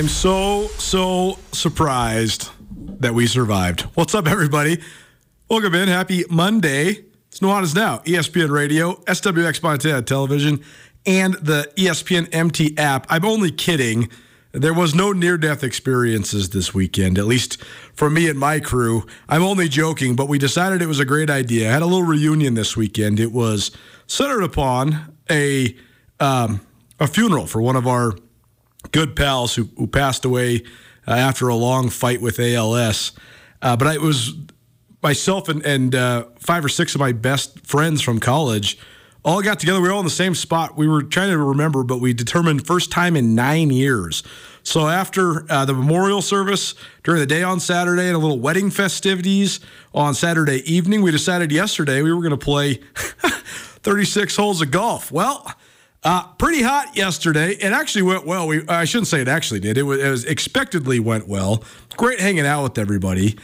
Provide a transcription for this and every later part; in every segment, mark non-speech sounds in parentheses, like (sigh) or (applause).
I'm so, so surprised that we survived. What's up, everybody? Welcome in. Happy Monday. It's Nuanez Now, ESPN Radio, SWX Montana Television, and the ESPN MT app. I'm only kidding. There was no near death experiences this weekend, at least for me and my crew. I'm only joking, but we decided it was a great idea. I had a little reunion this weekend. It was centered upon a um, a funeral for one of our good pals who, who passed away uh, after a long fight with ALS. Uh, but I, it was myself and, and uh, five or six of my best friends from college all got together. We were all in the same spot. We were trying to remember, but we determined first time in nine years. So after uh, the memorial service during the day on Saturday and a little wedding festivities on Saturday evening, we decided yesterday we were going to play (laughs) 36 holes of golf. Well, uh, pretty hot yesterday. It actually went well. We I shouldn't say it actually did. It was, it was expectedly went well. Great hanging out with everybody,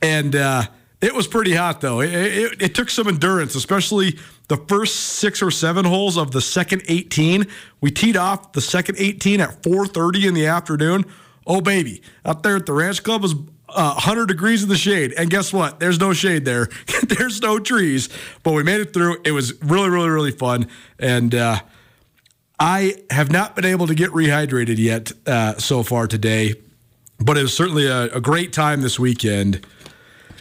and uh, it was pretty hot though. It, it, it took some endurance, especially the first six or seven holes of the second 18. We teed off the second 18 at 4:30 in the afternoon. Oh baby, out there at the Ranch Club was uh, 100 degrees in the shade. And guess what? There's no shade there. (laughs) There's no trees. But we made it through. It was really, really, really fun. And uh, I have not been able to get rehydrated yet uh, so far today, but it was certainly a, a great time this weekend.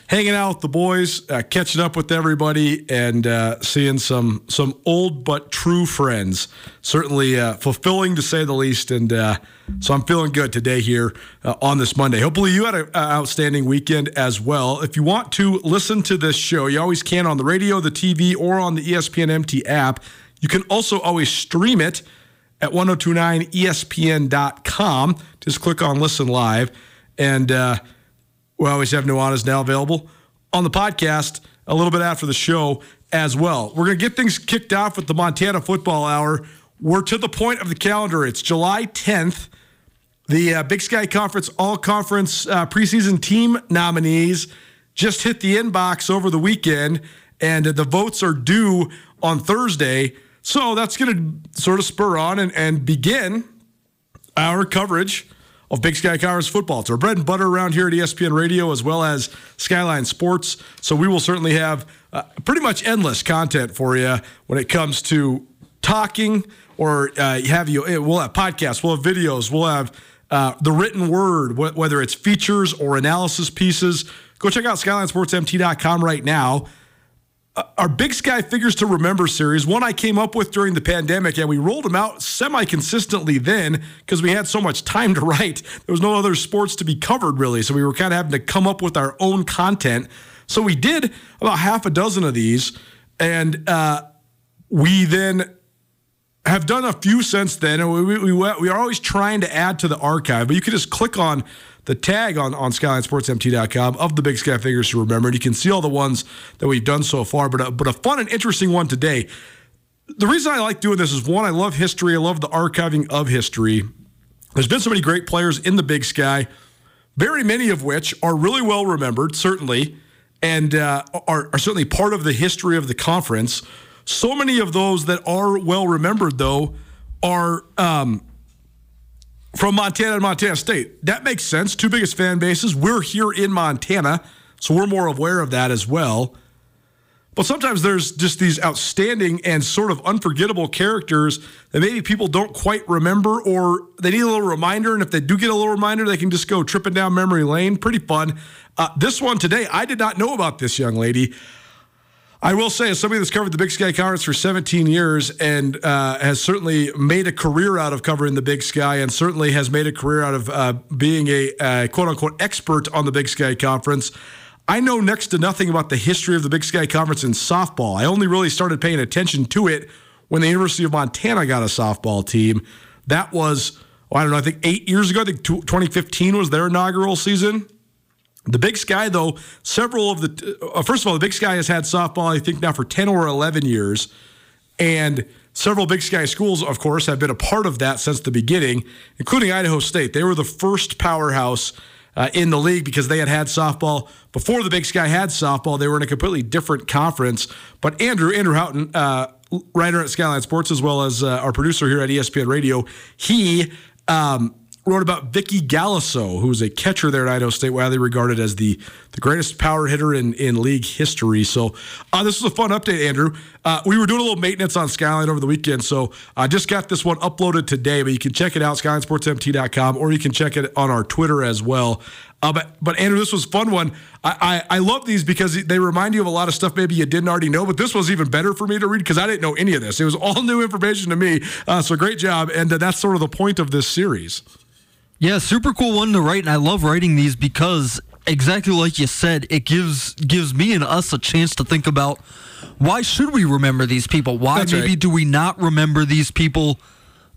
Hanging out with the boys, uh, catching up with everybody, and uh, seeing some some old but true friends. Certainly uh, fulfilling to say the least, and uh, so I'm feeling good today here uh, on this Monday. Hopefully, you had an outstanding weekend as well. If you want to listen to this show, you always can on the radio, the TV, or on the ESPN MT app. You can also always stream it at 1029ESPN.com. Just click on Listen Live. And uh, we always have Nuanez now available on the podcast a little bit after the show as well. We're going to get things kicked off with the Montana Football Hour. We're to the point of the calendar. It's July 10th. The uh, Big Sky Conference All Conference uh, preseason team nominees just hit the inbox over the weekend, and the votes are due on Thursday. So that's going to sort of spur on and, and begin our coverage of Big Sky Conference football. It's our bread and butter around here at ESPN Radio as well as Skyline Sports. So we will certainly have uh, pretty much endless content for you when it comes to talking or uh, have you. We'll have podcasts, we'll have videos, we'll have uh, the written word, wh- whether it's features or analysis pieces. go check out SkylineSportsMT.com right now. Our Big Sky Figures to Remember series, one I came up with during the pandemic, and we rolled them out semi consistently then because we had so much time to write. There was no other sports to be covered, really. So we were kind of having to come up with our own content. So we did about half a dozen of these, and uh, we then have done a few since then. And we, we, we, we are always trying to add to the archive, but you can just click on the tag on, on SkylineSportsMT.com of the Big Sky figures to remember. And you can see all the ones that we've done so far, but a, but a fun and interesting one today. The reason I like doing this is one, I love history. I love the archiving of history. There's been so many great players in the Big Sky, very many of which are really well remembered, certainly, and uh, are, are certainly part of the history of the conference. So many of those that are well remembered, though, are um, from Montana and Montana State. That makes sense. Two biggest fan bases. We're here in Montana, so we're more aware of that as well. But sometimes there's just these outstanding and sort of unforgettable characters that maybe people don't quite remember or they need a little reminder. And if they do get a little reminder, they can just go tripping down memory lane. Pretty fun. Uh, this one today, I did not know about this young lady. I will say, as somebody that's covered the Big Sky Conference for 17 years and uh, has certainly made a career out of covering the Big Sky and certainly has made a career out of uh, being a quote unquote expert on the Big Sky Conference, I know next to nothing about the history of the Big Sky Conference in softball. I only really started paying attention to it when the University of Montana got a softball team. That was, oh, I don't know, I think eight years ago. I think 2015 was their inaugural season. The Big Sky, though, several of the uh, first of all, the Big Sky has had softball, I think, now for 10 or 11 years. And several Big Sky schools, of course, have been a part of that since the beginning, including Idaho State. They were the first powerhouse uh, in the league because they had had softball before the Big Sky had softball. They were in a completely different conference. But Andrew, Andrew Houghton, uh, writer at Skyline Sports, as well as uh, our producer here at ESPN Radio, he. Um, wrote about Vicky Galasso, who was a catcher there at Idaho State, widely regarded as the, the greatest power hitter in, in league history. So uh, this was a fun update, Andrew. Uh, we were doing a little maintenance on Skyline over the weekend, so I just got this one uploaded today, but you can check it out, SkylineSportsMT.com, or you can check it on our Twitter as well. Uh, but, but Andrew, this was a fun one. I, I, I love these because they remind you of a lot of stuff maybe you didn't already know. But this was even better for me to read because I didn't know any of this. It was all (laughs) new information to me. Uh, so great job, and uh, that's sort of the point of this series. Yeah, super cool one to write, and I love writing these because exactly like you said, it gives gives me and us a chance to think about why should we remember these people? Why That's maybe right. do we not remember these people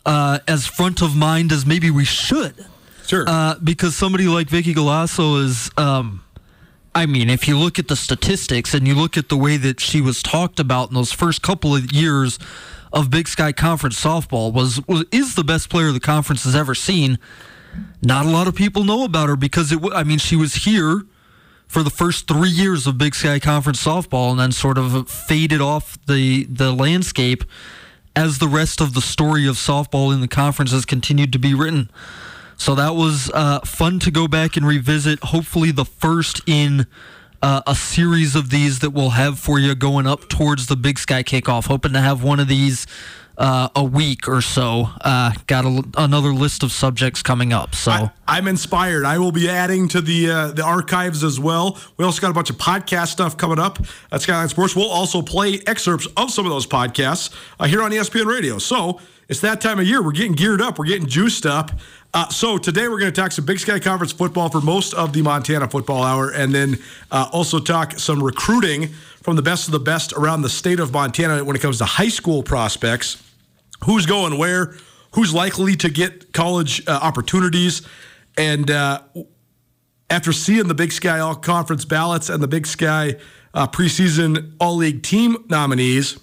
uh, as front of mind as maybe we should? Sure. Uh, because somebody like Vicky Galasso is, um, I mean, if you look at the statistics and you look at the way that she was talked about in those first couple of years of Big Sky Conference softball, was, was is the best player the conference has ever seen. Not a lot of people know about her because it. I mean, she was here for the first three years of Big Sky Conference softball, and then sort of faded off the the landscape as the rest of the story of softball in the conference has continued to be written. So that was uh, fun to go back and revisit. Hopefully, the first in uh, a series of these that we'll have for you going up towards the Big Sky kickoff. Hoping to have one of these uh, a week or so. Uh, got a, another list of subjects coming up. So. I, I'm inspired. I will be adding to the uh, the archives as well. We also got a bunch of podcast stuff coming up at Skyline Sports. We'll also play excerpts of some of those podcasts uh, here on ESPN Radio. So it's that time of year. We're getting geared up. We're getting juiced up. Uh, so today we're going to talk some Big Sky Conference football for most of the Montana Football Hour, and then uh, also talk some recruiting from the best of the best around the state of Montana when it comes to high school prospects who's going where, who's likely to get college uh, opportunities, and uh, after seeing the Big Sky All Conference ballots and the Big Sky uh, preseason All League team nominees,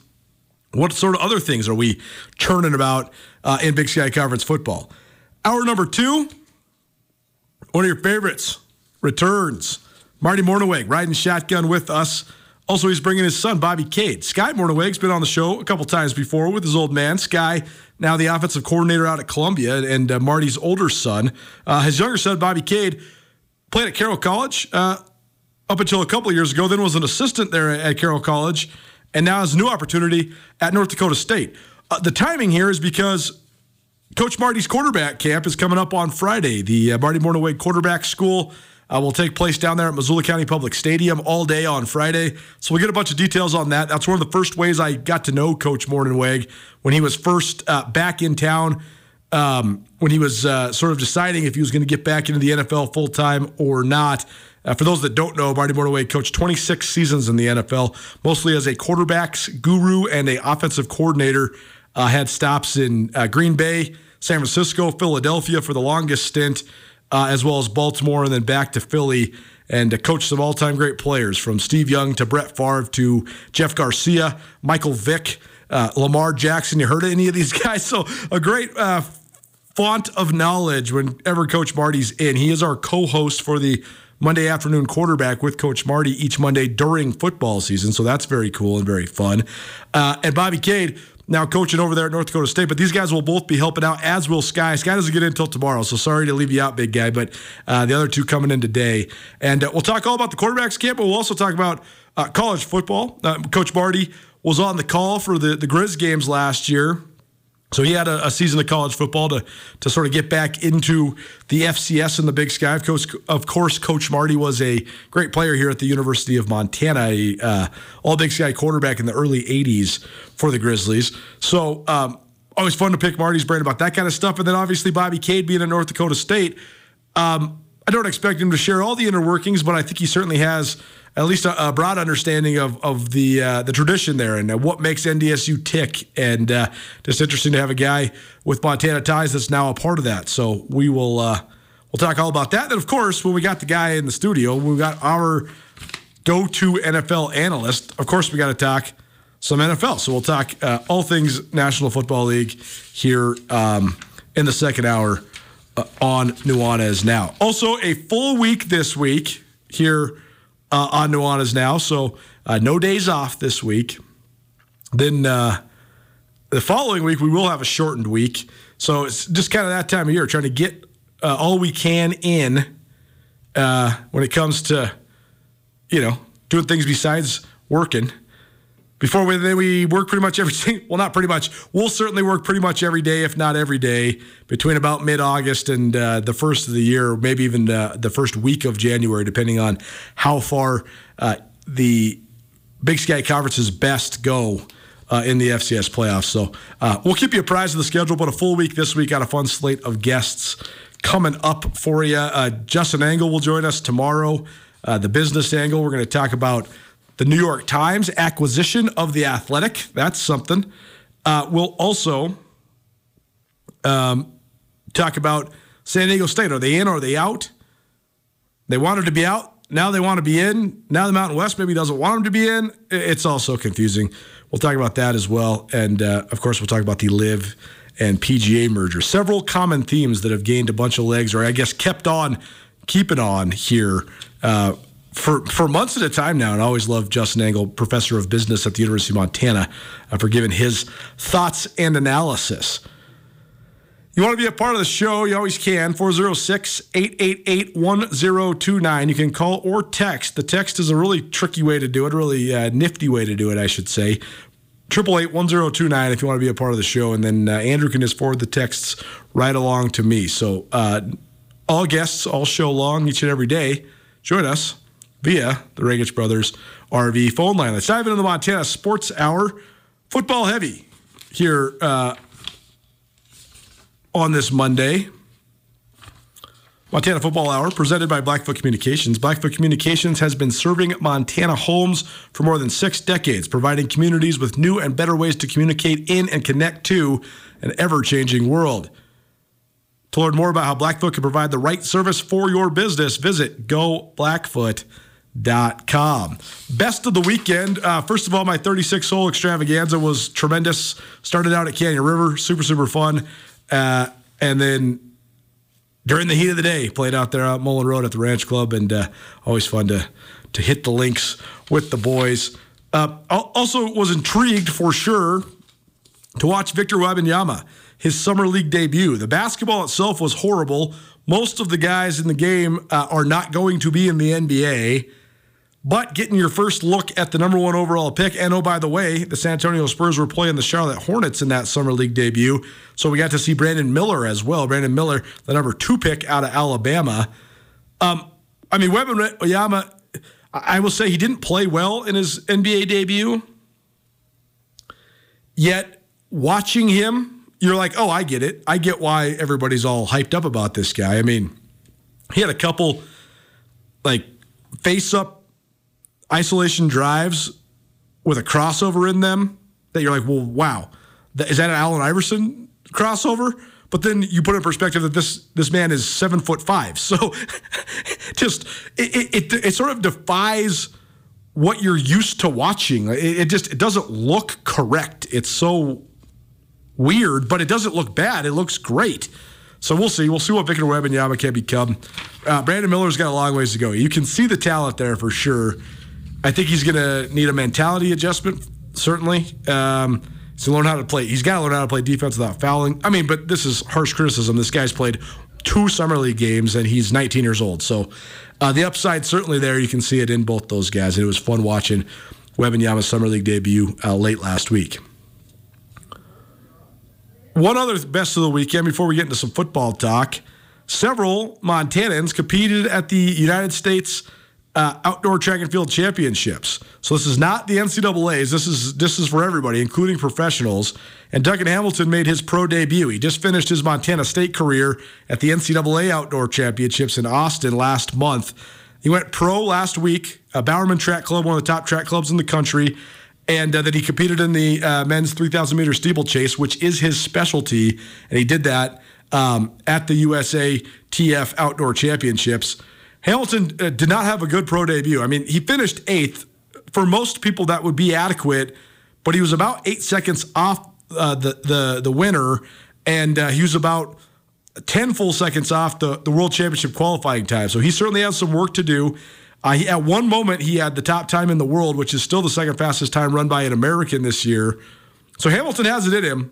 what sort of other things are we churning about uh, in Big Sky Conference football? Hour number two, one of your favorites, returns. Marty Mornhinweg riding shotgun with us. Also, he's bringing his son, Bobby Cade. Sky Mornhinweg's been on the show a couple times before with his old man. Sky, now the offensive coordinator out at Columbia, and uh, Marty's older son. Uh, his younger son, Bobby Cade, played at Carroll College uh, up until a couple years ago, then was an assistant there at Carroll College, and now has a new opportunity at North Dakota State. Uh, the timing here is because Coach Marty's quarterback camp is coming up on Friday. The uh, Marty Mornhinweg quarterback school uh, will take place down there at Missoula County Public Stadium all day on Friday. So we'll get a bunch of details on that. That's one of the first ways I got to know Coach Mornhinweg when he was first uh, back in town. Um, when he was uh, sort of deciding if he was going to get back into the NFL full time or not. Uh, for those that don't know, Marty Mornhinweg coached 26 seasons in the NFL, mostly as a quarterbacks guru and a offensive coordinator. Uh, had stops in uh, Green Bay, San Francisco, Philadelphia for the longest stint, uh, as well as Baltimore, and then back to Philly. And uh, coached some all-time great players from Steve Young to Brett Favre to Jeff Garcia, Michael Vick, uh, Lamar Jackson. You heard of any of these (laughs) guys? So a great font of knowledge whenever Coach Marty's in. He is our co-host for the Monday afternoon quarterback with Coach Marty each Monday during football season. So that's very cool and very fun. Uh, and Bobby Cade now coaching over there at North Dakota State. But these guys will both be helping out, as will Sky. Sky doesn't get in until tomorrow, so sorry to leave you out, big guy. But uh, the other two coming in today. And uh, we'll talk all about the quarterbacks camp, but we'll also talk about uh, college football. Uh, Coach Marty was on the call for the, the Grizz games last year. So he had a, a, season of college football to to sort of get back into the FCS in the Big Sky. Of course, of course, Coach Marty was a great player here at the University of Montana, a uh, All Big Sky quarterback in the early '80s for the Grizzlies. So um, always fun to pick Marty's brain about that kind of stuff. And then obviously Bobby Cade being at North Dakota State. Um, I don't expect him to share all the inner workings, but I think he certainly has at least a, a broad understanding of of the uh, the tradition there and uh, what makes NDSU tick. And uh, just interesting to have a guy with Montana ties that's now a part of that. So we will uh, we'll talk all about that. And of course, when we got the guy in the studio, we got our go-to NFL analyst. Of course, we got to talk some NFL. So we'll talk uh, all things National Football League here um, in the second hour uh, on Nuanez Now. Also, a full week this week here uh, on Nuanez Now. So uh, no days off this week. Then uh, the following week, we will have a shortened week. So it's just kind of that time of year, trying to get uh, all we can in uh, when it comes to, you know, doing things besides working. Before we, we work pretty much every (laughs) well, not pretty much. We'll certainly work pretty much every day, if not every day, between about mid August and uh, the first of the year, maybe even uh, the first week of January, depending on how far uh, the Big Sky Conference's best go. Uh, in the FCS playoffs. So uh, we'll keep you apprised of the schedule, but a full week this week. Got a fun slate of guests coming up for you. Uh, Justin Angle will join us tomorrow. the business angle, we're going to talk about the New York Times acquisition of the Athletic. That's something. Uh, we'll also um, talk about San Diego State. Are they in or are they out? They wanted to be out. Now they want to be in. Now the Mountain West maybe doesn't want them to be in. It's all so confusing. We'll talk about that as well. And uh, of course, we'll talk about the LIV and PGA merger. Several common themes that have gained a bunch of legs, or I guess kept on keeping on here uh, for, for months at a time now, and I always love Justin Angle, professor of business at the University of Montana, uh, for giving his thoughts and analysis. You want to be a part of the show, you always can. 406 888 1029. You can call or text. The text is a really tricky way to do it, a really uh, nifty way to do it, I should say. 888 1029 if you want to be a part of the show. And then uh, Andrew can just forward the texts right along to me. So, uh, all guests, all show long, each and every day, join us via the Regich Brothers RV phone line. Let's dive into the Montana Sports Hour. Football heavy here uh, on this Monday. Montana Football Hour presented by Blackfoot Communications. Blackfoot Communications has been serving Montana homes for more than six decades, providing communities with new and better ways to communicate in and connect to an ever changing world. To learn more about how Blackfoot can provide the right service for your business, visit goblackfoot.com com. Best of the weekend. Uh, first of all, my 36 hole extravaganza was tremendous. Started out at Canyon River, super, super fun. Uh, and then during the heat of the day, played out there at Mullen Road at the Ranch Club, and uh, always fun to, to hit the links with the boys. Uh, also, was intrigued for sure to watch Victor Wembanyama, his summer league debut. The basketball itself was horrible. Most of the guys in the game uh, are not going to be in the NBA. But getting your first look at the number one overall pick, and oh, by the way, the San Antonio Spurs were playing the Charlotte Hornets in that Summer League debut. So we got to see Brandon Miller as well. Brandon Miller, the number two pick out of Alabama. Um, I mean, Wembanyama, I will say he didn't play well in his NBA debut. Yet, watching him, you're like, oh, I get it. I get why everybody's all hyped up about this guy. I mean, he had a couple like face up isolation drives with a crossover in them that you're like, well, wow, is that an Allen Iverson crossover? But then you put in perspective that this this man is seven foot five, (laughs) so just it, it, it sort of defies what you're used to watching. It, it just it doesn't look correct. It's so weird, but it doesn't look bad. It looks great. So we'll see. We'll see what Victor Wembanyama can become. Uh, Brandon Miller's got a long ways to go. You can see the talent there for sure. I think he's going to need a mentality adjustment, certainly. Um, to learn how to play. He's got to learn how to play defense without fouling. I mean, but this is harsh criticism. This guy's played two summer league games and he's 19 years old. So uh, the upside certainly there. You can see it in both those guys. And it was fun watching Wembanyama's summer league debut uh, late last week. One other best of the weekend before we get into some football talk. Several Montanans competed at the United States uh, outdoor track and field championships. So this is not the NCAA's. This is this is for everybody, including professionals. And Duncan Hamilton made his pro debut. He just finished his Montana State career at the NCAA Outdoor Championships in Austin last month. He went pro last week. Uh, Bowerman Track Club, one of the top track clubs in the country. And uh, then he competed in the uh, men's 3,000 meter steeplechase, which is his specialty. And he did that um, at the USA TF Outdoor Championships. Hamilton uh, did not have a good pro debut. I mean, he finished eighth. For most people, that would be adequate, but he was about eight seconds off uh, the the the winner, and uh, he was about ten full seconds off the the world championship qualifying time. So he certainly has some work to do. Uh, he, at one moment, he had the top time in the world, which is still the second fastest time run by an American this year. So Hamilton has it in him.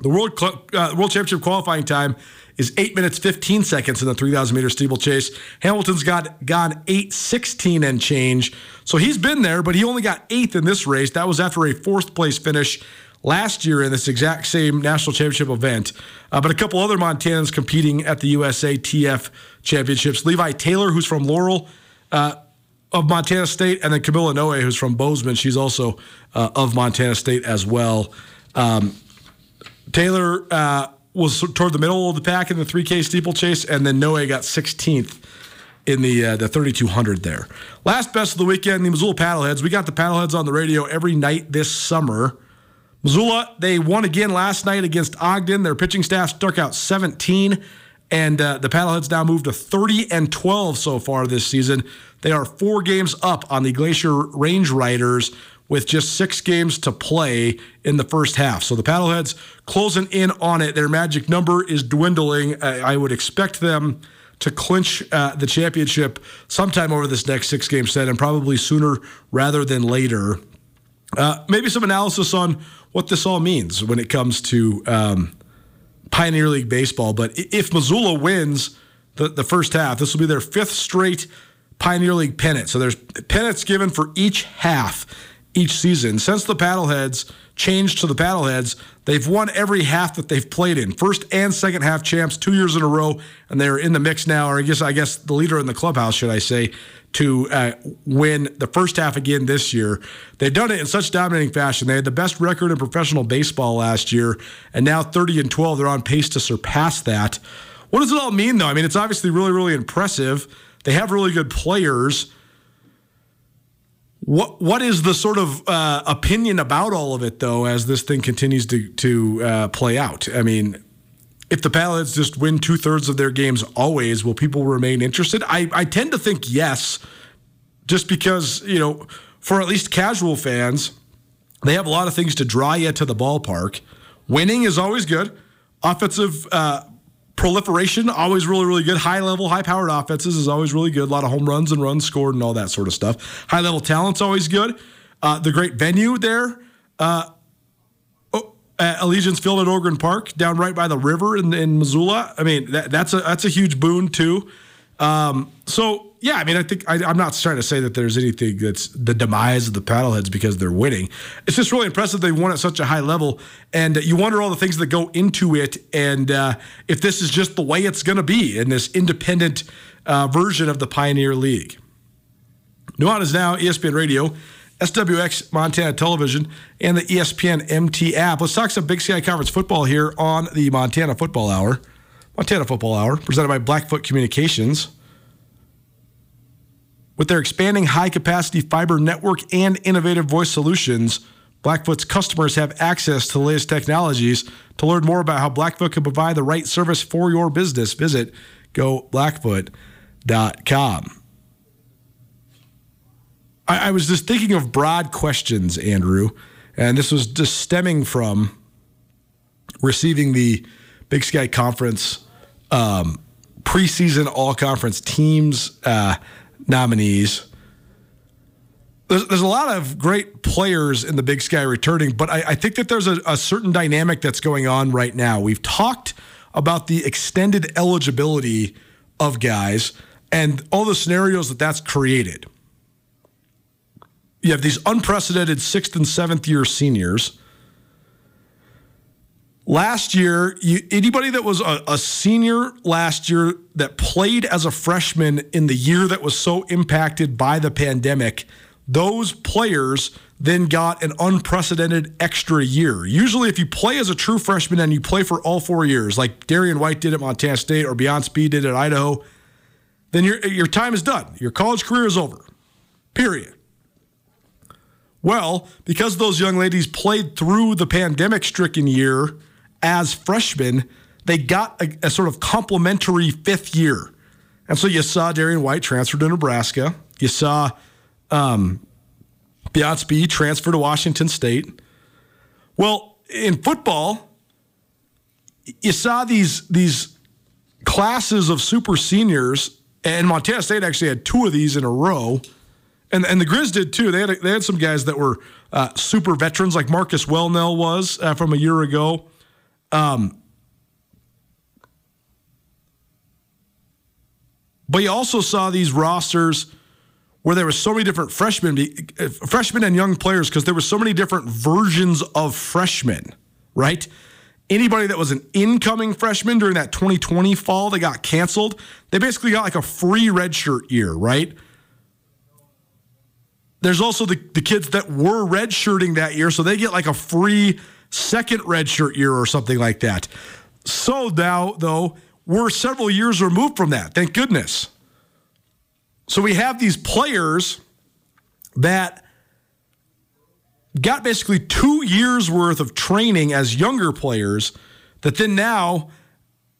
The world uh, world championship qualifying time is eight minutes fifteen seconds in the three thousand meter steeplechase. Hamilton's got gone eight sixteen and change, so he's been there, but he only got eighth in this race. That was after a fourth place finish last year in this exact same national championship event. Uh, but a couple other Montanans competing at the USA TF championships. Levi Taylor, who's from Laurel. Uh, of Montana State, and then Camilla Noe, who's from Bozeman. She's also uh, of Montana State as well. Um, Taylor uh, was toward the middle of the pack in the 3K steeplechase, and then Noe got 16th in the uh, the 3200 there. Last best of the weekend, the Missoula Paddleheads. We got the Paddleheads on the radio every night this summer. Missoula, they won again last night against Ogden. Their pitching staff struck out 17, and uh, the Paddleheads now moved to 30 and 12 so far this season. They are four games up on the Glacier Range Riders with just six games to play in the first half. So the Paddleheads closing in on it. Their magic number is dwindling. I, would expect them to clinch uh, the championship sometime over this next six game set and probably sooner rather than later. Uh, maybe some analysis on what this all means when it comes to um, Pioneer League baseball. But if Missoula wins the, the first half, this will be their fifth straight Pioneer League pennant. So there's pennants given for each half each season. Since the paddleheads changed to the paddleheads, they've won every half that they've played in. First and second half champs two years in a row, and they're in the mix now, or I guess I guess the leader in the clubhouse, should I say, to uh, win the first half again this year. They've done it in such dominating fashion. They had the best record in professional baseball last year, and now 30 and 12. They're on pace to surpass that. What does it all mean, though? I mean, it's obviously really, really impressive. They have really good players. What what is the sort of uh, opinion about all of it though, as this thing continues to to uh, play out? I mean, if the Paddleheads just win two thirds of their games always, will people remain interested? I I tend to think yes, just because you know, for at least casual fans, they have a lot of things to draw you to the ballpark. Winning is always good. Offensive uh, proliferation, always really, really good. High level, high powered offenses is always really good. A lot of home runs and runs scored and all that sort of stuff. High level talent's always good. Uh, the great venue there, uh, oh, Allegiance Field at Ogren Park, down right by the river in, in Missoula. I mean, that, that's a that's a huge boon too. Um, so yeah, I mean, I think I, am not trying to say that there's anything that's the demise of the paddleheads because they're winning. It's just really impressive they won at such a high level, and you wonder all the things that go into it, and uh, if this is just the way it's going to be in this independent uh, version of the Pioneer League. Nuanez Now, ESPN Radio, SWX Montana Television, and the ESPN MT app. Let's talk some Big Sky Conference football here on the Montana Football Hour. Montana Football Hour, presented by Blackfoot Communications. With their expanding high capacity fiber network and innovative voice solutions, Blackfoot's customers have access to the latest technologies. To learn more about how Blackfoot can provide the right service for your business, visit goblackfoot.com. I, I was just thinking of broad questions, Andrew, and this was just stemming from receiving the Big Sky Conference um, preseason all conference teams uh, nominees. There's, there's a lot of great players in the Big Sky returning, but I, I think that there's a, a certain dynamic that's going on right now. We've talked about the extended eligibility of guys and all the scenarios that that's created. You have these unprecedented sixth and seventh year seniors Last year, you, anybody that was a, a, senior last year that played as a freshman in the year that was so impacted by the pandemic, those players then got an unprecedented extra year. Usually, if you play as a true freshman and you play for all four years, like Darian White did at Montana State or Beyonce Bea did at Idaho, then your, your time is done. Your college career is over. Period. Well, because those young ladies played through the pandemic stricken year, as freshmen, they got a, a sort of complementary fifth year. And so you saw Darian White transfer to Nebraska. You saw um, Bea transfer to Washington State. Well, in football, you saw these these classes of super seniors, and Montana State actually had two of these in a row, and and the Grizz did too. They had they had some guys that were uh, super veterans, like Marcus Welnel was uh, from a year ago. Um, but you also saw these rosters where there were so many different freshmen, uh, freshmen and young players, because there were so many different versions of freshmen, right? Anybody that was an incoming freshman during that 2020 fall that got canceled, they basically got like a free redshirt year, right? There's also the, the kids that were redshirting that year, so they get like a free second redshirt year or something like that. So now, though, we're several years removed from that. Thank goodness. So we have these players that got basically two years worth of training as younger players that then now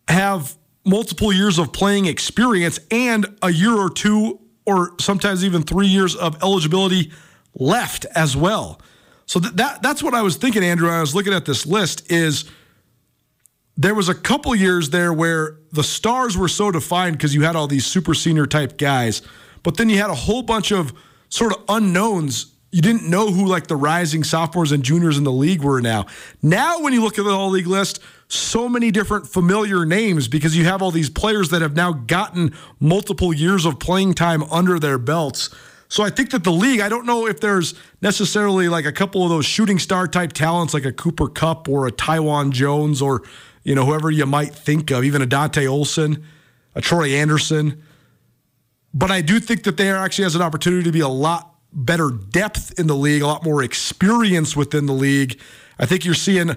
have multiple years of playing experience and a year or two or sometimes even three years of eligibility left as well. So th- that that's what I was thinking, Andrew. I was looking at this list. Is there was a couple years there where the stars were so defined because you had all these super senior type guys, but then you had a whole bunch of sort of unknowns. You didn't know who like the rising sophomores and juniors in the league were now. Now, when you look at the all league list, so many different familiar names because you have all these players that have now gotten multiple years of playing time under their belts so I think that the league, I don't know if there's necessarily like a couple of those shooting star type talents like a Cooper Kupp or a Taiwan Jones or, you know, whoever you might think of, even a Dante Olson, a Troy Andersen. But I do think that there actually has an opportunity to be a lot better depth in the league, a lot more experience within the league. I think you're seeing,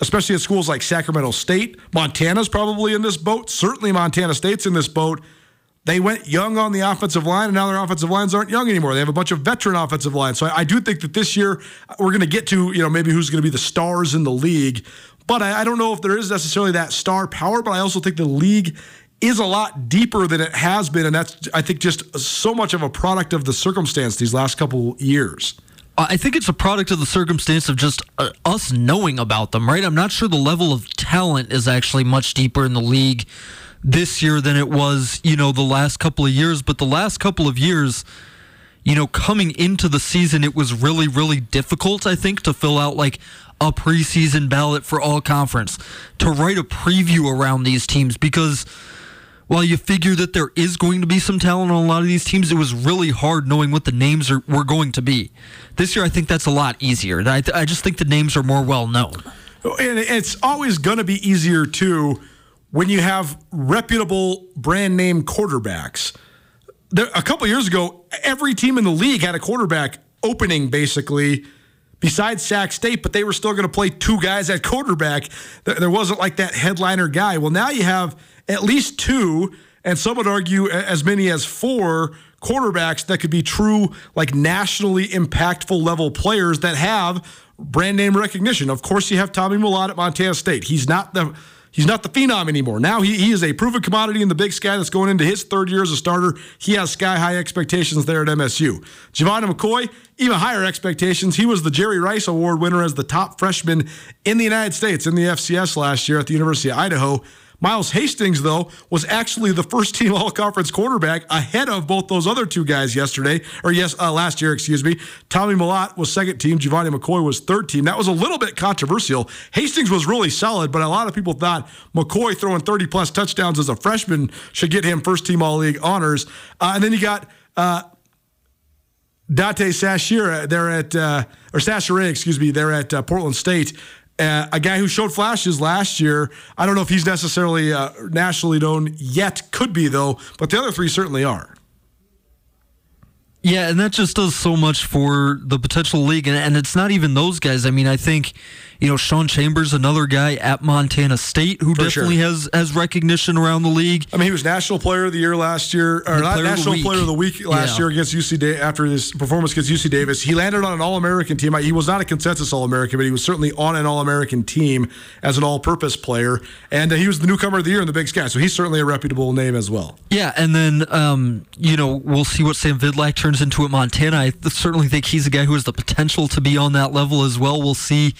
especially at schools like Sacramento State, Montana's probably in this boat. Certainly Montana State's in this boat they went young on the offensive line, and now their offensive lines aren't young anymore. They have a bunch of veteran offensive lines. So I, I do think that this year we're going to get to, you know, maybe who's going to be the stars in the league. But I, I don't know if there is necessarily that star power, but I also think the league is a lot deeper than it has been. And that's, I think, just so much of a product of the circumstance these last couple years. I think it's a product of the circumstance of just uh, us knowing about them, right? I'm not sure the level of talent is actually much deeper in the league this year than it was, you know, the last couple of years. But the last couple of years, you know, coming into the season, it was really, really difficult, I think, to fill out like a preseason ballot for all conference, to write a preview around these teams because while you figure that there is going to be some talent on a lot of these teams, it was really hard knowing what the names are, were going to be. This year, I think that's a lot easier. I, I just think the names are more well known. And it's always going to be easier, too when you have reputable brand name quarterbacks. There, a couple years ago, every team in the league had a quarterback opening basically besides Sac State, but they were still going to play two guys at quarterback. There wasn't like that headliner guy. Well, now you have at least two, and some would argue as many as four quarterbacks that could be true, like nationally impactful level players that have brand name recognition. Of course, you have Tommy Mellott at Montana State. He's not the He's not the phenom anymore. Now he, he is a proven commodity in the big sky that's going into his third year as a starter. He has sky high expectations there at MSU. Gevani McCoy, even higher expectations. He was the Jerry Rice Award winner as the top freshman in the United States in the FCS last year at the University of Idaho. Miles Hastings, though, was actually the first team (laughs) all conference quarterback ahead of both those other two guys yesterday, or yes, uh, last year, excuse me. Tommy Mellott was second team, Gevani McCoy was third team. That was a little bit controversial. Hastings was really solid, but a lot of people thought McCoy throwing 30 plus touchdowns as a freshman should get him first team all league honors. Uh, and then you got. Uh, Dante Chachere there at, uh, or Chachere, excuse me, there at uh, Portland State. Uh, a guy who showed flashes last year. I don't know if he's necessarily uh, nationally known yet. Could be though, but the other three certainly are. Yeah, and that just does so much for the potential league, and, and it's not even those guys. I mean, I think you know, Sean Chambers, another guy at Montana State who For definitely sure. has has recognition around the league. I mean, he was National Player of the Year last year, or not National Player of the Week last yeah. year against UC da- after his performance against UC Davis. He landed on an All American team. He was not a consensus All American, but he was certainly on an All American team as an All Purpose player, and uh, he was the newcomer of the year in the Big Sky. So he's certainly a reputable name as well. Yeah, and then um, you know we'll see what Sam Vidlak turns into at Montana. I certainly think he's a guy who has the potential to be on that level as well. We'll see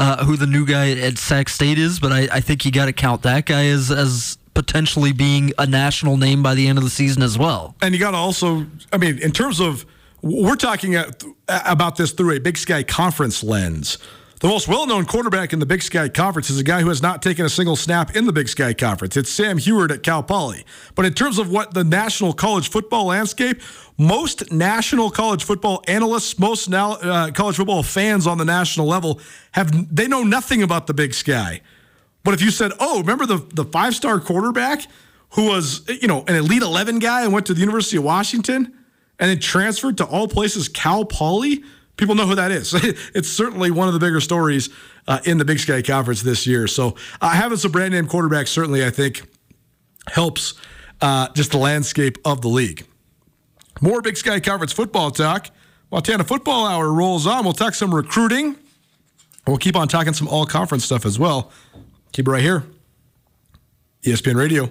uh, who the new guy at Sac State is, but I, I think you got to count that guy as as potentially being a national name by the end of the season as well. And you got to also, I mean, in terms of, we're talking about this through a Big Sky Conference lens. The most well known quarterback in the Big Sky Conference is a guy who has not taken a single snap in the Big Sky Conference. It's Sam Huard at Cal Poly. But in terms of what the national college football landscape, most national college football analysts, most now, uh, college football fans on the national level have they know nothing about the Big Sky. But if you said, "Oh, remember the the five star quarterback who was you know an Elite Eleven guy and went to the University of Washington and then transferred to all places Cal Poly," people know who that is. (laughs) it's certainly one of the bigger stories uh, in the Big Sky Conference this year. So uh, having some brand name quarterbacks certainly, I think, helps uh, just the landscape of the league. More Big Sky Conference football talk. Montana Football Hour rolls on. We'll talk some recruiting. We'll keep on talking some all conference stuff as well. Keep it right here. ESPN Radio.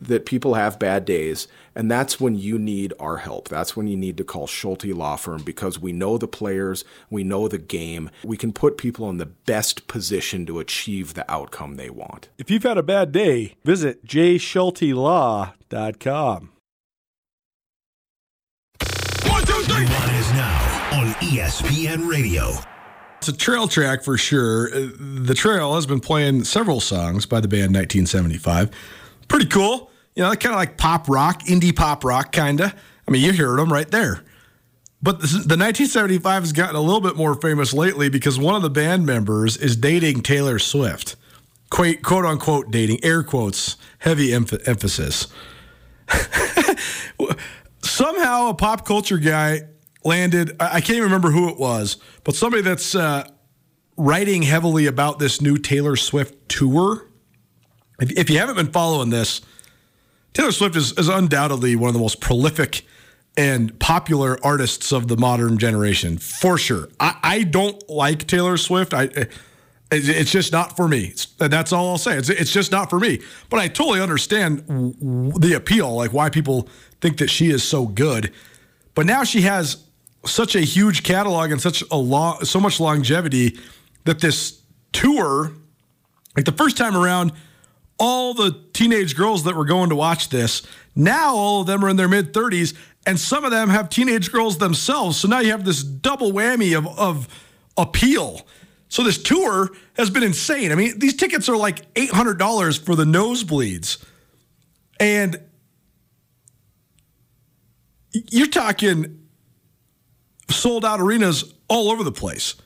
that people have bad days, and that's when you need our help. That's when you need to call Schulte Law Firm because we know the players, we know the game. We can put people in the best position to achieve the outcome they want. If you've had a bad day, visit jschultelaw.com. One, two, three. One is now on ESPN Radio. It's a trail track for sure. Uh, the Trail has been playing several songs by the band 1975. Pretty cool. You know, kind of like pop rock, indie pop rock, kind of. I mean, you heard them right there. But the 1975 has gotten a little bit more famous lately because one of the band members is dating Taylor Swift. Quote, quote unquote dating, air quotes, heavy emph- emphasis. (laughs) Somehow a pop culture guy landed, I can't even remember who it was, but somebody that's uh, writing heavily about this new Taylor Swift tour. If, if you haven't been following this, Taylor Swift is, is undoubtedly one of the most prolific and popular artists of the modern generation, for sure. I, I don't like Taylor Swift. I eh, it's just not for me. That's all I'll say. It's, it's just not for me. But I totally understand the appeal, like why people think that she is so good. But now she has such a huge catalog and such a long, so much longevity that this tour, like the first time around, all the teenage girls that were going to watch this, now all of them are in their mid 30s, and some of them have teenage girls themselves. So now you have this double whammy of, of appeal. So this tour has been insane. I mean, these tickets are like $800 for the nosebleeds. And you're talking sold out arenas all over the place.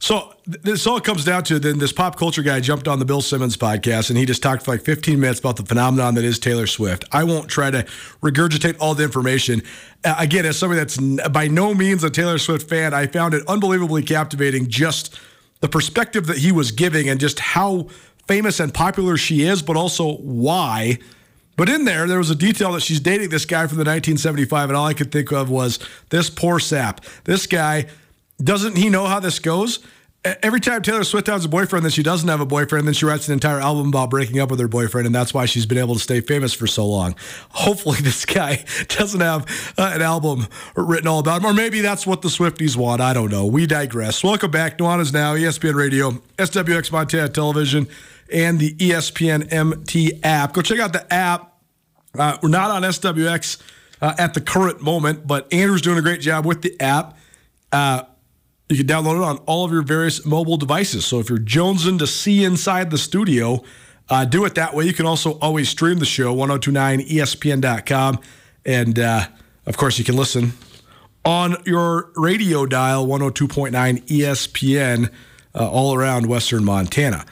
So this all comes down to then this pop culture guy jumped on the Bill Simmons podcast and he just talked for like 15 minutes about the phenomenon that is Taylor Swift. I won't try to regurgitate all the information. Again, as somebody that's by no means a Taylor Swift fan, I found it unbelievably captivating just the perspective that he was giving and just how famous and popular she is, but also why. But in there, there was a detail that she's dating this guy from the 1975, and all I could think of was this poor sap. This guy doesn't he know how this goes? Every time Taylor Swift has a boyfriend, then she doesn't have a boyfriend, then she writes an entire album about breaking up with her boyfriend, and that's why she's been able to stay famous for so long. Hopefully, (laughs) this guy doesn't have uh, an album written all about him, or maybe that's what the Swifties want. I don't know. We digress. Welcome back. Nuanez Now, ESPN Radio, SWX Montana Television, and the ESPN MT app. Go check out the app. Uh, we're not on SWX uh, at the current moment, but Andrew's doing a great job with the app. You can download it on all of your various mobile devices. So if you're jonesing to see inside the studio, uh, do it that way. You can also always stream the show, 1029ESPN.com. And uh, of course, you can listen on your radio dial, 102.9 ESPN, uh, all around Western Montana.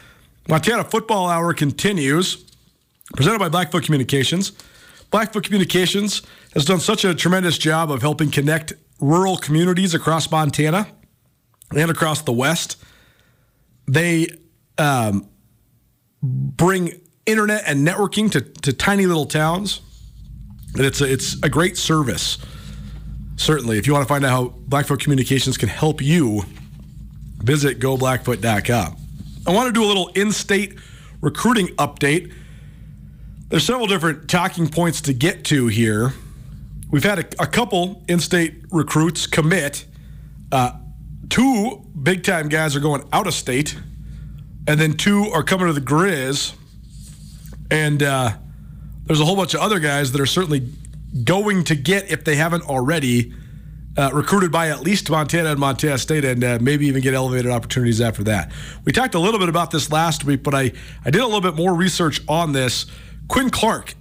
Montana Football Hour continues, presented by Blackfoot Communications. Blackfoot Communications has done such a tremendous job of helping connect rural communities across Montana and across the West. They um, bring internet and networking to, to tiny little towns. And it's a, it's a great service. Certainly, if you want to find out how Blackfoot Communications can help you, visit goblackfoot.com. I want to do a little in state recruiting update. There's several different talking points to get to here. We've had a, a couple in state recruits commit. Uh, two big time guys are going out of state, and then two are coming to the Grizz. And uh, there's a whole bunch of other guys that are certainly going to get, if they haven't already, uh, recruited by at least Montana and Montana State, and uh, maybe even get elevated opportunities after that. We talked a little bit about this last week, but I, I did a little bit more research on this. Quinn Clark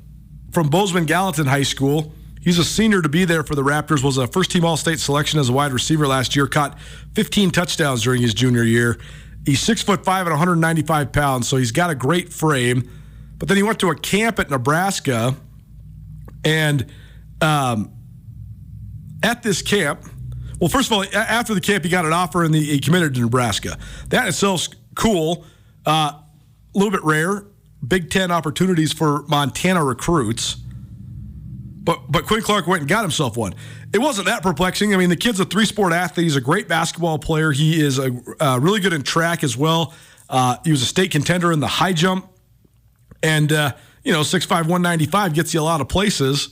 from Bozeman Gallatin High School He's a senior to be there for the Raptors. Was a first team All State selection as a wide receiver last year. Caught 15 touchdowns during his junior year. He's six foot five and 195 pounds, so he's got a great frame. But then he went to a camp at Nebraska, and um, at this camp, well, first of all, after the camp, he got an offer and he committed to Nebraska. That itself's cool. Uh, a little bit rare. Big Ten opportunities for Montana recruits. But but Quinn Clark went and got himself one. It wasn't that perplexing. I mean, the kid's a three sport athlete. He's a great basketball player. He is a uh, really good in track as well. Uh, he was a state contender in the high jump, and uh, you know, 6'5", 195 gets you a lot of places.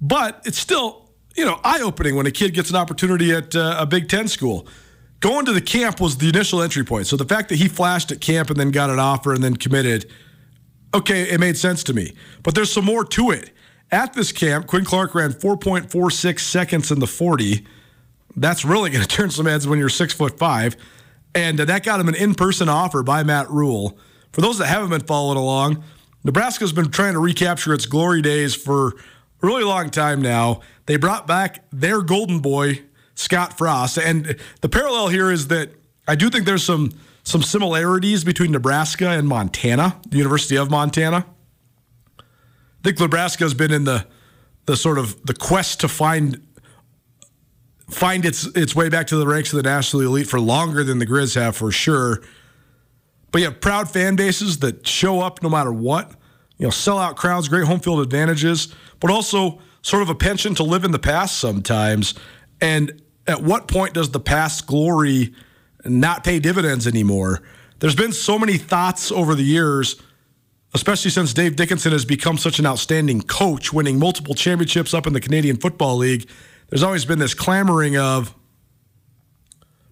But it's still you know eye opening when a kid gets an opportunity at uh, a Big Ten school. Going to the camp was the initial entry point. So the fact that he flashed at camp and then got an offer and then committed, okay, it made sense to me. But there's some more to it at this camp, Quinn Clark ran 4.46 seconds in the 40. That's really going (laughs) to turn some heads when you're six foot five. And uh, that got him an in person offer by Matt Rhule. For those that haven't been following along, Nebraska's been trying to recapture its glory days for a really long time now. They brought back their golden boy, Scott Frost. And uh, the parallel here is that I do think there's some some similarities between Nebraska and Montana, the University of Montana think Nebraska has been in the the sort of the quest to find find its its way back to the ranks of the national elite for longer than the Grizz have for sure. But you have proud fan bases that show up no matter what. You know, sellout crowds, great home field advantages, but also sort of a penchant to live in the past sometimes. And at what point does the past glory not pay dividends anymore? There's been so many thoughts over the years, especially since Dave Dickenson has become such an outstanding coach, winning multiple championships up in the Canadian Football League. There's always been this clamoring of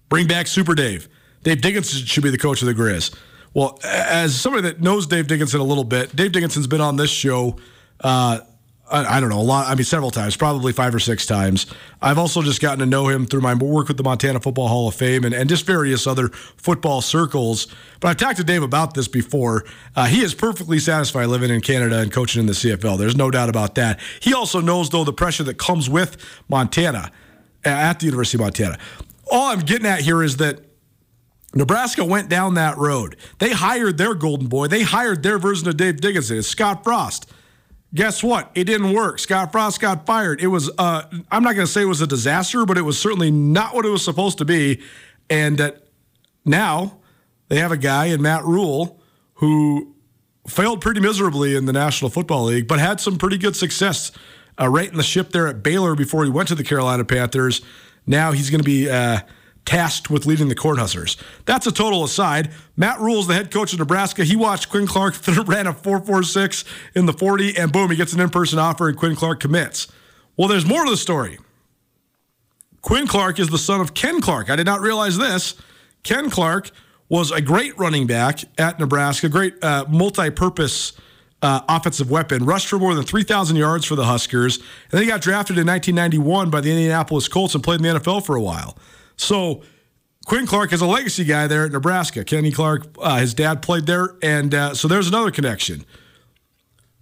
bring back Super Dave. Dave Dickenson should be the coach of the Grizz. Well, as somebody that knows Dave Dickenson a little bit, Dave Dickenson's been on this show. Uh, I, I, don't know a lot. I mean, several times, probably five or six times. I've also just gotten to know him through my work with the Montana Football Hall of Fame and, and just various other football circles. But I've talked to Dave about this before. Uh, he is perfectly satisfied living in Canada and coaching in the CFL. There's no doubt about that. He also knows though the pressure that comes with Montana at the University of Montana. All I'm getting at here is that Nebraska went down that road. They hired their golden boy. They hired their version of Dave Dickenson. It's Scott Frost. Guess what? It didn't work. Scott Frost got fired. It was, uh, I'm not going to say it was a disaster, but it was certainly not what it was supposed to be. And uh, now they have a guy in Matt Rhule who failed pretty miserably in the National Football League, but had some pretty good success uh, right in the ship there at Baylor before he went to the Carolina Panthers. Now he's going to be uh, tasked with leading the Cornhuskers. That's a total aside. Matt Rhule's the head coach of Nebraska. He watched Quinn Clark (laughs) ran a 4.46 in the 40, and boom, he gets an in-person offer, and Quinn Clark commits. Well, there's more to the story. Quinn Clark is the son of Ken Clark. I did not realize this. Ken Clark was a great running back at Nebraska, great uh, multi-purpose uh, offensive weapon, rushed for more than 3,000 yards for the Huskers, and then he got drafted in 1991 by the Indianapolis Colts and played in the NFL for a while. So Quinn Clark is a legacy guy there at Nebraska. Kenny Clark, uh, his dad played there, and uh, so there's another connection.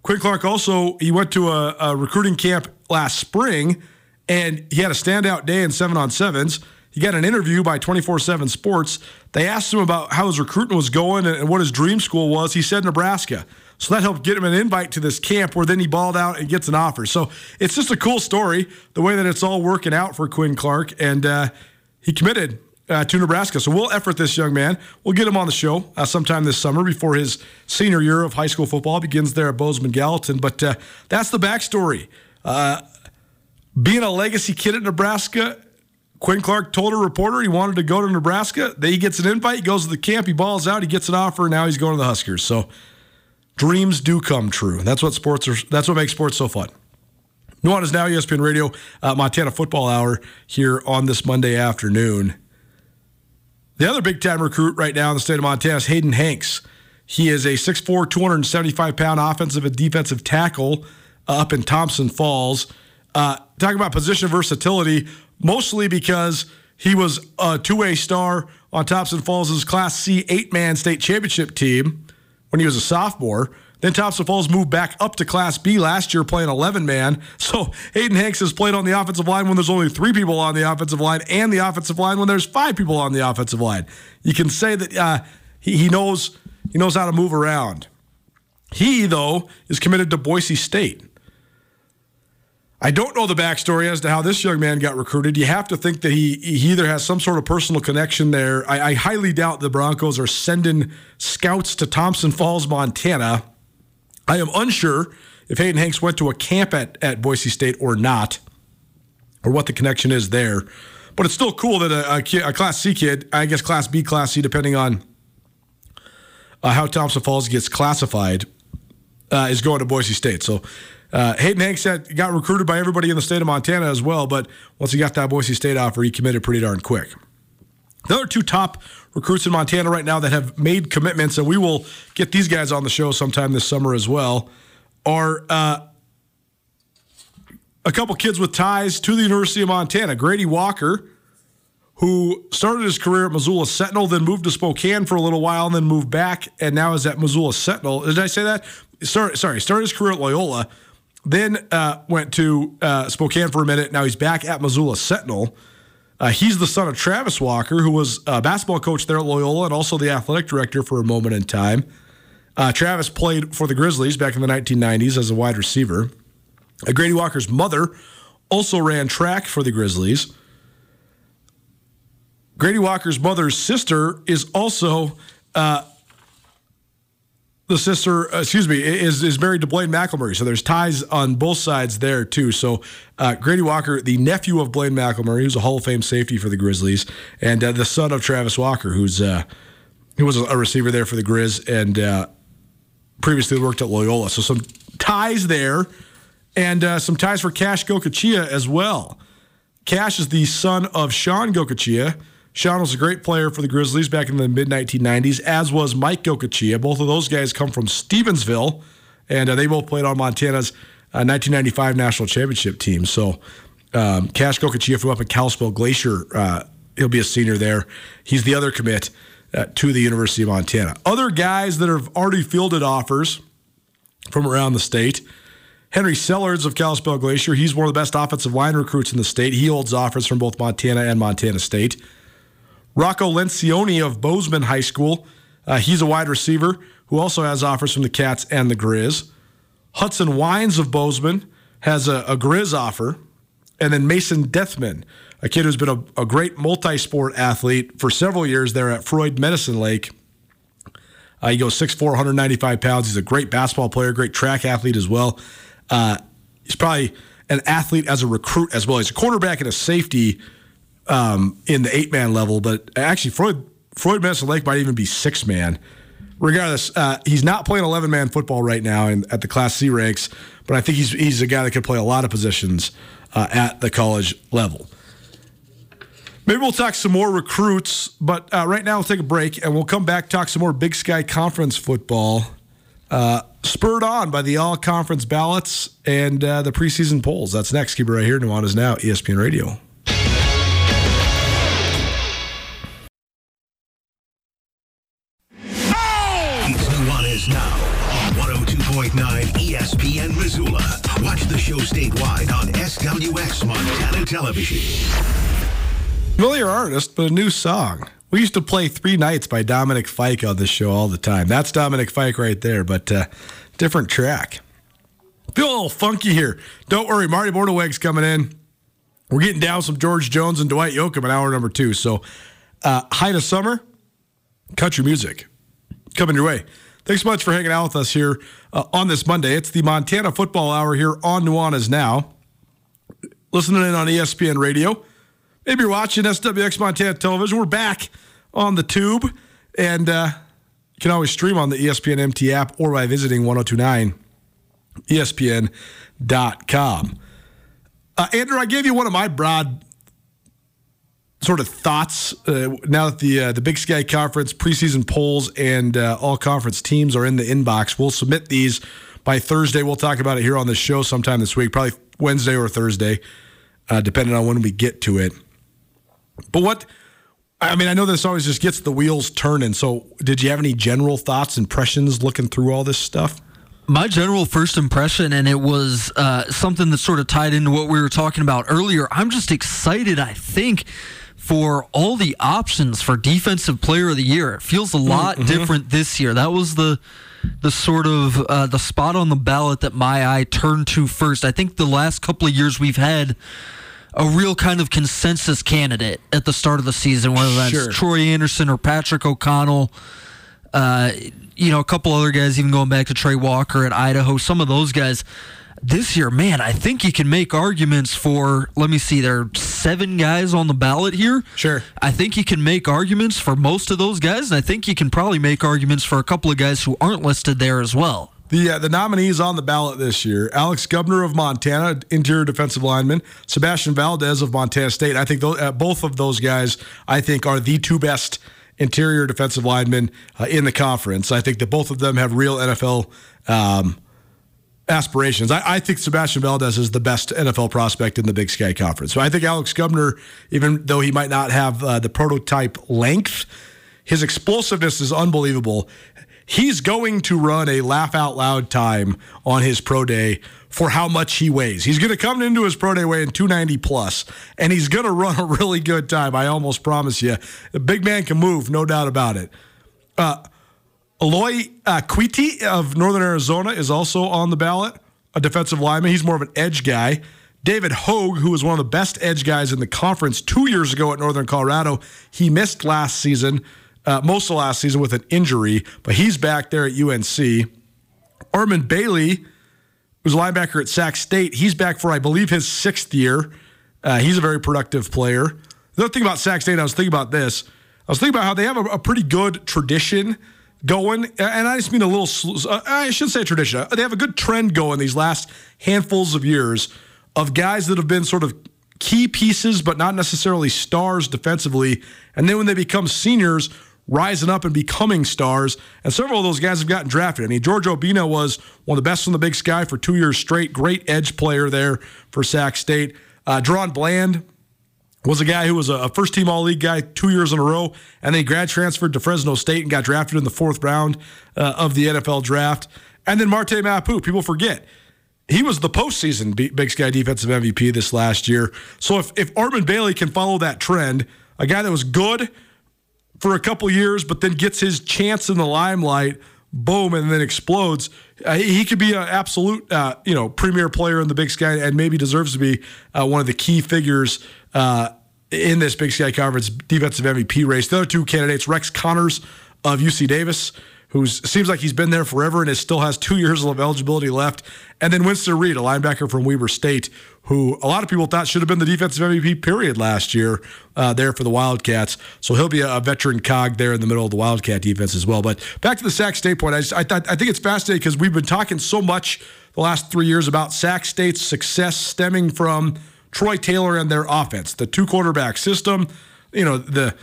Quinn Clark also he went to a, a, recruiting camp last spring, and he had a standout day in seven on sevens. He got an interview by 24 7 Sports. They asked him about how his recruiting was going and, and what his dream school was. He said Nebraska. So that helped get him an invite to this camp where then he balled out and gets an offer. So it's just a cool story, the way that it's all working out for Quinn Clark. And uh, he committed uh, to Nebraska. So we'll effort this young man. We'll get him on the show uh, sometime this summer before his senior year of high school football begins there at Bozeman Gallatin. But uh, that's the backstory. Uh, being a legacy kid at Nebraska, Quinn Clark told a reporter he wanted to go to Nebraska. Then he gets an invite, he goes to the camp, he balls out, he gets an offer, and now he's going to the Huskers. So dreams do come true. And that's what sports are. That's what makes sports so fun. Nuanez Now, ESPN Radio, uh, Montana Football Hour here on this Monday afternoon. The other big time recruit right now in the state of Montana is Hayden Hanks. He is a 6'4, 275 pound offensive and defensive tackle uh, up in Thompson Falls. Uh, talking about position versatility, mostly because he was a two way star on Thompson Falls' Class C eight man state championship team when he was a sophomore. Then Thompson Falls moved back up to Class B last year, playing 11 man. So Hayden Hanks has played on the offensive line when there's only three people on the offensive line, and the offensive line when there's five people on the offensive line. You can say that uh, he, he knows he knows how to move around. He though is committed to Boise State. I don't know the backstory as to how this young man got recruited. You have to think that he, he either has some sort of personal connection there. I, I highly doubt the Broncos are sending scouts to Thompson Falls, Montana I am unsure if Hayden Hanks went to a camp at, at Boise State or not, or what the connection is there. But it's still cool that a, a, kid, a Class C kid, I guess Class B, Class C, depending on uh, how Thompson Falls gets classified, uh, is going to Boise State. So uh, Hayden Hanks had, got recruited by everybody in the state of Montana as well, but once he got that Boise State offer, he committed pretty darn quick. The other two top recruits in Montana right now that have made commitments, and we will get these guys on the show sometime this summer as well, are uh, a couple kids with ties to the University of Montana. Grady Walker, who started his career at Missoula Sentinel, then moved to Spokane for a little while, and then moved back, and now is at Missoula Sentinel. Did I say that? Sorry, sorry. Started his career at Loyola, then uh, went to uh, Spokane for a minute. Now he's back at Missoula Sentinel. Uh, he's the son of Travis Walker, who was a basketball coach there at Loyola and also the athletic director for a moment in time. Uh, Travis played for the Grizzlies back in the 1990s as a wide receiver. Uh, Grady Walker's mother also ran track for the Grizzlies. Grady Walker's mother's sister is also uh, the sister, uh, excuse me, is is married to Blaine McElmurry. So there's ties on both sides there too. So uh, Grady Walker, the nephew of Blaine McElmurry, who's a Hall of Fame safety for the Grizzlies, and uh, the son of Travis Walker, who's uh, who was a receiver there for the Grizz and uh, previously worked at Loyola. So some ties there, and uh, some ties for Cash Gokachia as well. Cash is the son of Sean Gokachia. Sean was a great player for the Grizzlies back in the mid 1990s, as was Mike Gokachia. Both of those guys come from Stevensville, and uh, they both played on Montana's uh, 1995 national championship team. So, um, Cash Gokachia from up at Kalispell Glacier, uh, he'll be a senior there. He's the other commit uh, to the University of Montana. Other guys that have already fielded offers from around the state. Henry Sellards of Kalispell Glacier, he's one of the best offensive line recruits in the state. He holds offers from both Montana and Montana State. Rocco Lencioni of Bozeman High School, uh, he's a wide receiver who also has offers from the Cats and the Grizz. Hudson Wines of Bozeman has a, a Grizz offer. And then Mason Deathman, a kid who's been a, a great multi sport athlete for several years there at Froid Medicine Lake. Uh, he goes 6'4, 195 pounds. He's a great basketball player, great track athlete as well. Uh, he's probably an athlete as a recruit as well. He's a quarterback and a safety um, in the eight man level, but actually, Froid, Froid Medicine Lake might even be six man. Regardless, uh, he's not playing 11 man football right now in, at the Class C ranks, but I think he's, he's a guy that could play a lot of positions uh, at the college level. Maybe we'll talk some more recruits, but uh, right now we'll take a break and we'll come back talk some more Big Sky Conference football, uh, spurred on by the all conference ballots and uh, the preseason polls. That's next. Keep it right here. Nuanez Now, ESPN Radio. 101.9 ESPN Missoula. Watch the show statewide on SWX Montana Television. Familiar artist, but a new song. We used to play Three Nights by Dominic Fike on this show all the time. That's Dominic Fike right there, but uh, different track. Feel a little funky here. Don't worry, Marty Mornhinweg's coming in. We're getting down some George Jones and Dwight Yoakam in hour number two. So, uh, high to summer, country music coming your way. Thanks so much for hanging out with us here uh, on this Monday. It's the Montana Football Hour here on Nuanez Now. Listening in on ESPN Radio. Maybe you're watching SWX Montana Television. We're back on the tube, and uh, you can always stream on the ESPN MT app or by visiting 1029 ESPN.com. Uh, Andrew, I gave you one of my broad sort of thoughts uh, now that the uh, the Big Sky Conference preseason polls and uh, all conference teams are in the inbox. We'll submit these by Thursday. We'll talk about it here on the show sometime this week, probably Wednesday or Thursday, uh, depending on when we get to it. But what I mean, I know this always just gets the wheels turning. So, did you have any general thoughts, impressions looking through all this stuff? My general first impression, and it was uh, something that sort of tied into what we were talking about earlier. I'm just excited, I think, for all the options for Defensive Player of the Year. It feels a lot Mm-hmm. different this year. That was the the sort of uh, the spot on the ballot that my eye turned to first. I think the last couple of years we've had a real kind of consensus candidate at the start of the season, whether that's Sure. Troy Anderson or Patrick O'Connell. Uh, you know, a couple other guys, even going back to Trey Walker at Idaho, some of those guys. This year, man, I think you can make arguments for. Let me see, there are seven guys on the ballot here. Sure. I think you can make arguments for most of those guys, and I think you can probably make arguments for a couple of guys who aren't listed there as well. The uh, the nominees on the ballot this year: Alex Gubner of Montana, interior defensive lineman; Sebastian Valdez of Montana State. I think those, uh, both of those guys, I think, are the two best interior defensive linemen uh, in the conference. I think that both of them have real NFL um, aspirations. I, I think Sebastian Valdez is the best NFL prospect in the Big Sky Conference. So I think Alex Gubner, even though he might not have uh, the prototype length, his explosiveness is unbelievable. He's going to run a laugh out loud time on his pro day for how much he weighs. He's going to come into his pro day weighing 290 plus, and he's going to run a really good time. I almost promise you. The big man can move, no doubt about it. Aloy uh, Quiti of Northern Arizona is also on the ballot, a defensive lineman. He's more of an edge guy. David Hogue, who was one of the best edge guys in the conference two years ago at Northern Colorado, he missed last season uh, most of last season with an injury, but he's back there at UNC. Armon Bailey, who's a linebacker at Sac State, he's back for, I believe, his sixth year. Uh, he's a very productive player. The other thing about Sac State, I was thinking about this. I was thinking about how they have a, a pretty good tradition going, and I just mean a little, uh, I should say tradition. They have a good trend going these last handfuls of years of guys that have been sort of key pieces, but not necessarily stars defensively. And then when they become seniors, rising up and becoming stars. And several of those guys have gotten drafted. I mean, George Obinna was one of the best in the Big Sky for two years straight. Great edge player there for Sac State. Uh, DaRon Bland was a guy who was a first team all league guy two years in a row, and then he grad transferred to Fresno State and got drafted in the fourth round uh, of the NFL draft. And then Marte Mapu, people forget. He was the postseason Big Sky defensive MVP this last year. So if, if Armon Bailey can follow that trend, a guy that was good for a couple years, but then gets his chance in the limelight, boom, and then explodes, uh, he could be an absolute, uh, you know, premier player in the Big Sky, and maybe deserves to be uh, one of the key figures uh, in this Big Sky Conference defensive MVP race. The other two candidates, Rex Connors of UC Davis, who seems like he's been there forever and is, still has two (laughs) years of eligibility left, and then Winston Reid, a linebacker from Weber State, who a lot of people thought should have been the defensive MVP period last year uh, there for the Wildcats. So he'll be a, veteran cog there in the middle of the Wildcat defense as well. But back to the Sac State point, I, just, I, thought, I think it's fascinating because we've been talking so much the last three years about Sac State's success stemming from Troy Taylor and their offense, the two quarterback system, you know, the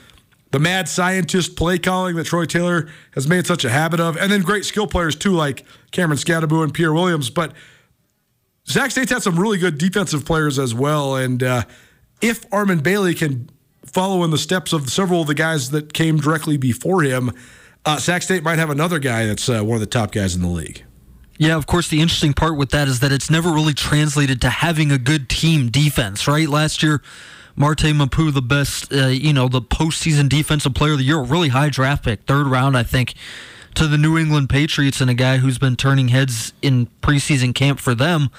the mad scientist play calling that Troy Taylor has made such a habit of, and then great skill players too, like Cameron Skattebo and Pierre Williams. But Sac State's had some really good defensive players as well. And uh, if Armon Bailey can follow in the steps of several of the guys that came directly before him, uh, Sac State might have another guy that's uh, one of the top guys in the league. Yeah, of course, the interesting part with that is that it's never really translated to having a good team defense, right? Last year, Marte Mapu, the best, uh, you know, the postseason defensive player of the year, really high draft pick, third round, I think to the New England Patriots and a guy who's been turning heads in preseason camp for them.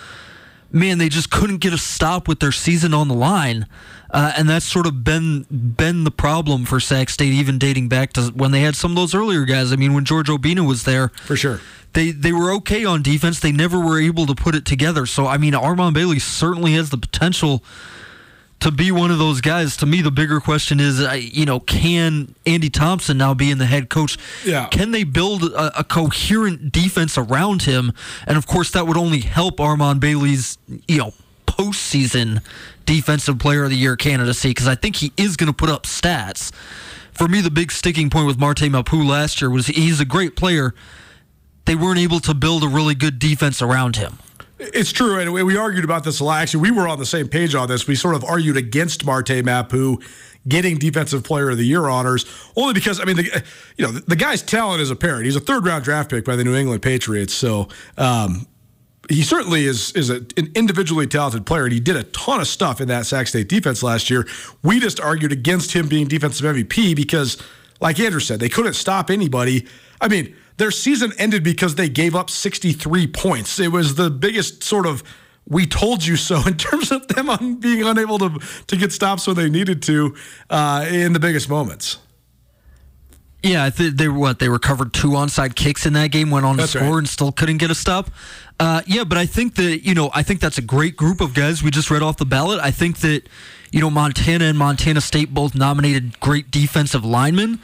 Man, they just couldn't get a stop with their season on the line, uh, and that's sort of been been the problem for Sac State, even dating back to when they had some of those earlier guys. I mean, when George Obinna was there, for sure, they they were okay on defense. They never were able to put it together. So, I mean, Armon Bailey certainly has the potential to be one of those guys. To me, the bigger question is, you know, can Andy Thompson now be in the head coach? Yeah. Can they build a, a, coherent defense around him? And of course, that would only help Armon Bailey's, you know, postseason defensive player of the year candidacy because I think he is going to put up stats. For me, the big sticking point with Marte Mapu last year was he's a great player. They weren't able to build a really good defense around him. It's true, and we argued about this a lot. Actually, we were on the same page on this. We sort of argued against Marte Mapu getting Defensive Player of the Year honors, only because I mean, the, you know, the guy's talent is apparent. He's a third round draft pick by the New England Patriots, so um, he certainly is is a, an individually talented player, and he did a ton of stuff in that Sac State defense last year. We just argued against him being defensive MVP because, like Andrew said, they couldn't stop anybody. I mean their season ended because they gave up 63 points. It was the biggest sort of we told you so (laughs) in terms of them on being unable to to get stops when they needed to uh, in the biggest moments. Yeah, I think they were what they recovered two onside kicks in that game, went on that's to score, right. and still couldn't get a stop. Uh, yeah, but I think that you know I think that's a great group of guys we just read off the ballot. I think that you know Montana and Montana State both nominated great defensive linemen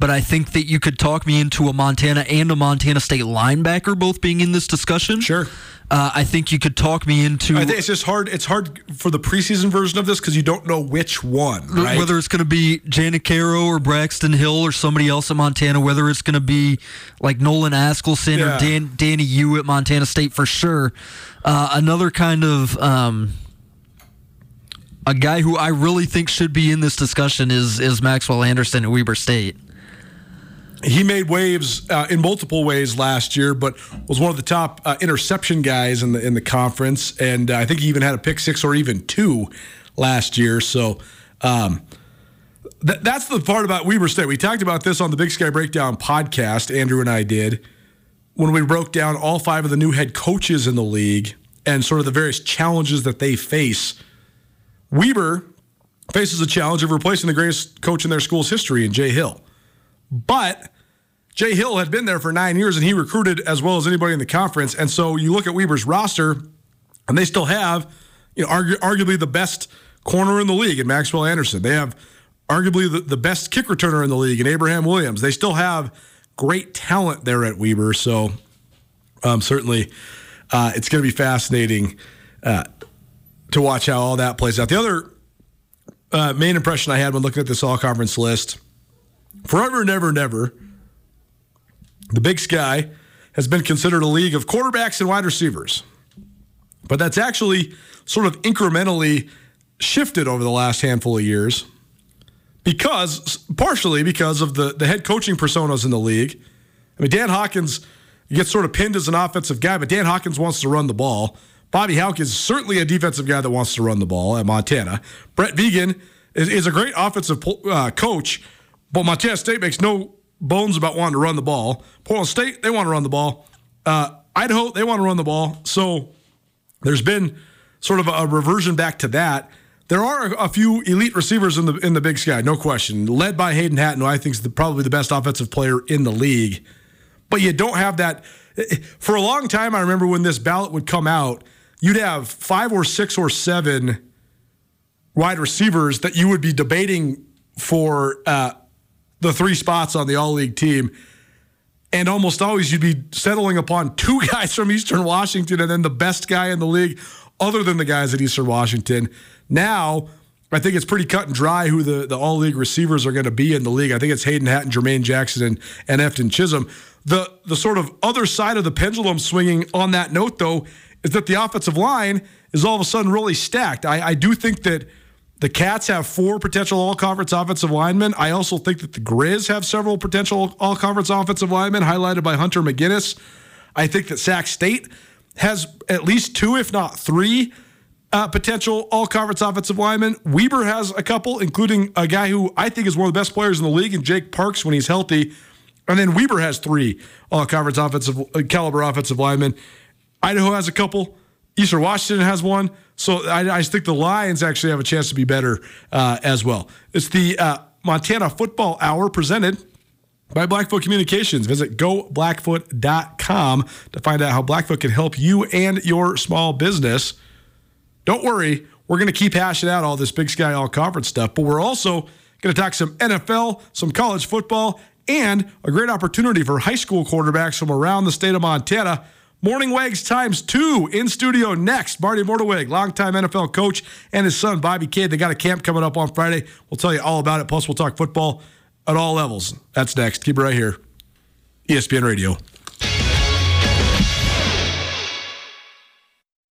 but I think that you could talk me into a Montana and a Montana State linebacker both being in this discussion. Sure. Uh, I think you could talk me into. I think it's just hard. It's hard for the preseason version of this because you don't know which one. Right? Whether it's going to be Janacaro or Braxton Hill or somebody else at Montana. Whether it's going to be like Nolan Askelson yeah. or Dan, Danny Yu at Montana State for sure. Uh, another kind of. Um, a guy who I really think should be in this discussion is is Maxwell Anderson at Weber State he made waves uh, in multiple ways last year, but was one of the top uh, interception guys in the in the conference, and uh, I think he even had a pick six or even two last year. So um, th- that's the part about Weber State. We talked about this on the Big Sky Breakdown podcast. Andrew and I did when we broke down all five of the new head coaches in the league and sort of the various challenges that they face. Weber faces the challenge of replacing the greatest coach in their school's history in Jay Hill But Jay Hill had been there for nine years and he recruited as well as anybody in the conference. And so you look at Weber's roster, and they still have, you know, argu- arguably the best corner in the league in Maxwell Anderson. They have arguably the, the best kick returner in the league in Abraham Williams. They still have great talent there at Weber. So um, certainly uh, it's going to be fascinating uh, to watch how all that plays out. The other uh, main impression I had when looking at this all conference list forever and ever and ever, the Big Sky has been considered a league of quarterbacks and wide receivers. But that's actually sort of incrementally shifted over the last handful of years because, partially because of the, the head coaching personas in the league. I mean, Dan Hawkins gets sort of pinned as an offensive guy, but Dan Hawkins wants to run the ball. Bobby Hauck is certainly a defensive guy that wants to run the ball at Montana. Brett Vigen is, is a great offensive uh, coach, but Montana State makes no bones about wanting to run the ball. Portland State, they want to run the ball. Uh, Idaho, they want to run the ball. So there's been sort of a reversion back to that. There are a few elite receivers in the in the Big Sky, no question, led by Hayden Hatten, who I think is the, probably the best offensive player in the league. But you don't have that. For a long time, I remember when this ballot would come out, you'd have five or six or seven wide receivers that you would be debating for uh, the three spots on the all league team. And almost always you'd be settling upon two (laughs) guys from Eastern Washington and then the best guy in the league, other than the guys at Eastern Washington. Now, I think it's pretty cut and dry who the, the all league receivers are going to be in the league. I think it's Hayden Hatten, Jermaine Jackson, and, and Efton Chism. The, the sort of other side of the pendulum swinging on that note, though, is that the offensive line is all of a sudden really stacked. I, I do think that the Cats have four potential all conference offensive linemen. I also think that the Grizz have several potential all conference offensive linemen, highlighted by Hunter McGinnis. I think that Sac State has at least two, if not three, uh, potential all conference offensive linemen. Weber has a couple, including a guy who I think is one of the best players in the league, and Jake Parks when he's healthy. And then Weber has three all conference offensive uh, caliber offensive linemen. Idaho has a couple. Eastern Washington has one. So I, I think the Lions actually have a chance to be better uh, as well. It's the uh, Montana Football Hour presented by Blackfoot Communications. Visit goblackfoot.com to find out how Blackfoot can help you and your small business. Don't worry, we're going to keep hashing out all this Big Sky All Conference stuff, but we're also going to talk some NFL, some college football, and a great opportunity for high school quarterbacks from around the state of Montana. Mornhinwegs times two in studio next. Marty Mornhinweg, longtime NFL coach, and his son Bobby Cade. They got a camp coming up on Friday. We'll tell you all about it. Plus, we'll talk football at all levels. That's next. Keep it right here. ESPN Radio.